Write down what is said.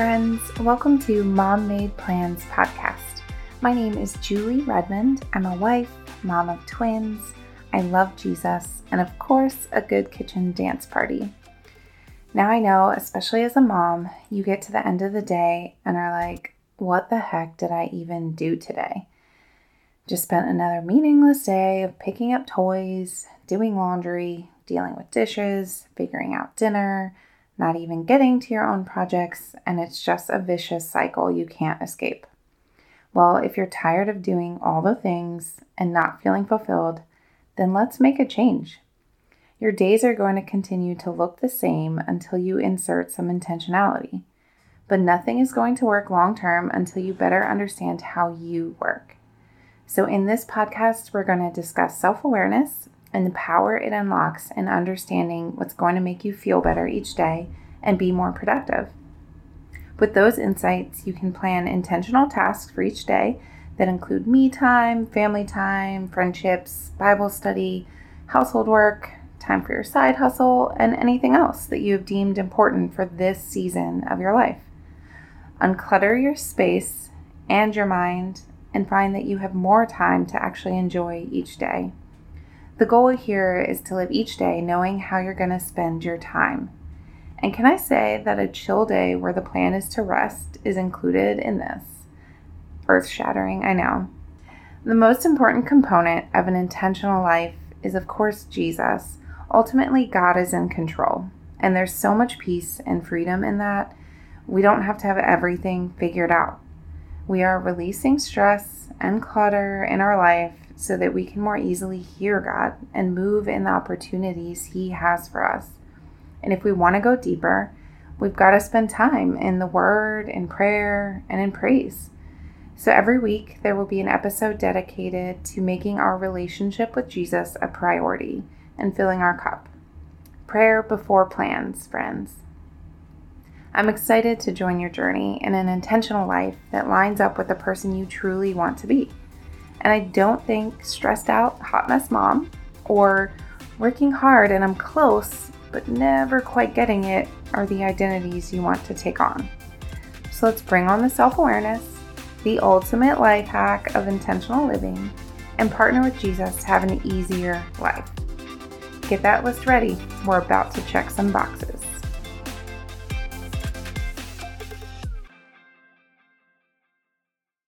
friends. Welcome to Mom Made Plans podcast. My name is Julie Redmond. I'm a wife, mom of twins. I love Jesus, and of course, a good kitchen dance party. Now, I know, especially as a mom, you get to the end of the day and are like, what the heck did I even do today? Just spent another meaningless day of picking up toys, doing laundry, dealing with dishes, figuring out dinner not even getting to your own projects, and it's just a vicious cycle you can't escape. Well, if you're tired of doing all the things and not feeling fulfilled, then let's make a change. Your days are going to continue to look the same until you insert some intentionality. But nothing is going to work long term until you better understand how you work. So, in this podcast, we're going to discuss self awareness and the power it unlocks in understanding what's going to make you feel better each day and be more productive. With those insights, you can plan intentional tasks for each day that include me time, family time, friendships, Bible study, household work, time for your side hustle, and anything else that you have deemed important for this season of your life. Unclutter your space and your mind and find that you have more time to actually enjoy each day. The goal here is to live each day knowing how you're going to spend your time. And can I say that a chill day where the plan is to rest is included in this? Earth shattering, I know. The most important component of an intentional life is, of course, Jesus. Ultimately, God is in control. And there's so much peace and freedom in that. We don't have to have everything figured out. We are releasing stress and clutter in our life so that we can more easily hear God and move in the opportunities He has for us. And if we want to go deeper, we've got to spend time in the Word, in prayer, and in praise. So every week, there will be an episode dedicated to making our relationship with Jesus a priority and filling our cup. Prayer before plans, friends. I'm excited to join your journey in an intentional life that lines up with the person you truly want to be. And I don't think stressed out hot mess mom or working hard and I'm close but never quite getting it are the identities you want to take on. So let's bring on the self awareness, the ultimate life hack of intentional living, and partner with Jesus to have an easier life. Get that list ready. We're about to check some boxes.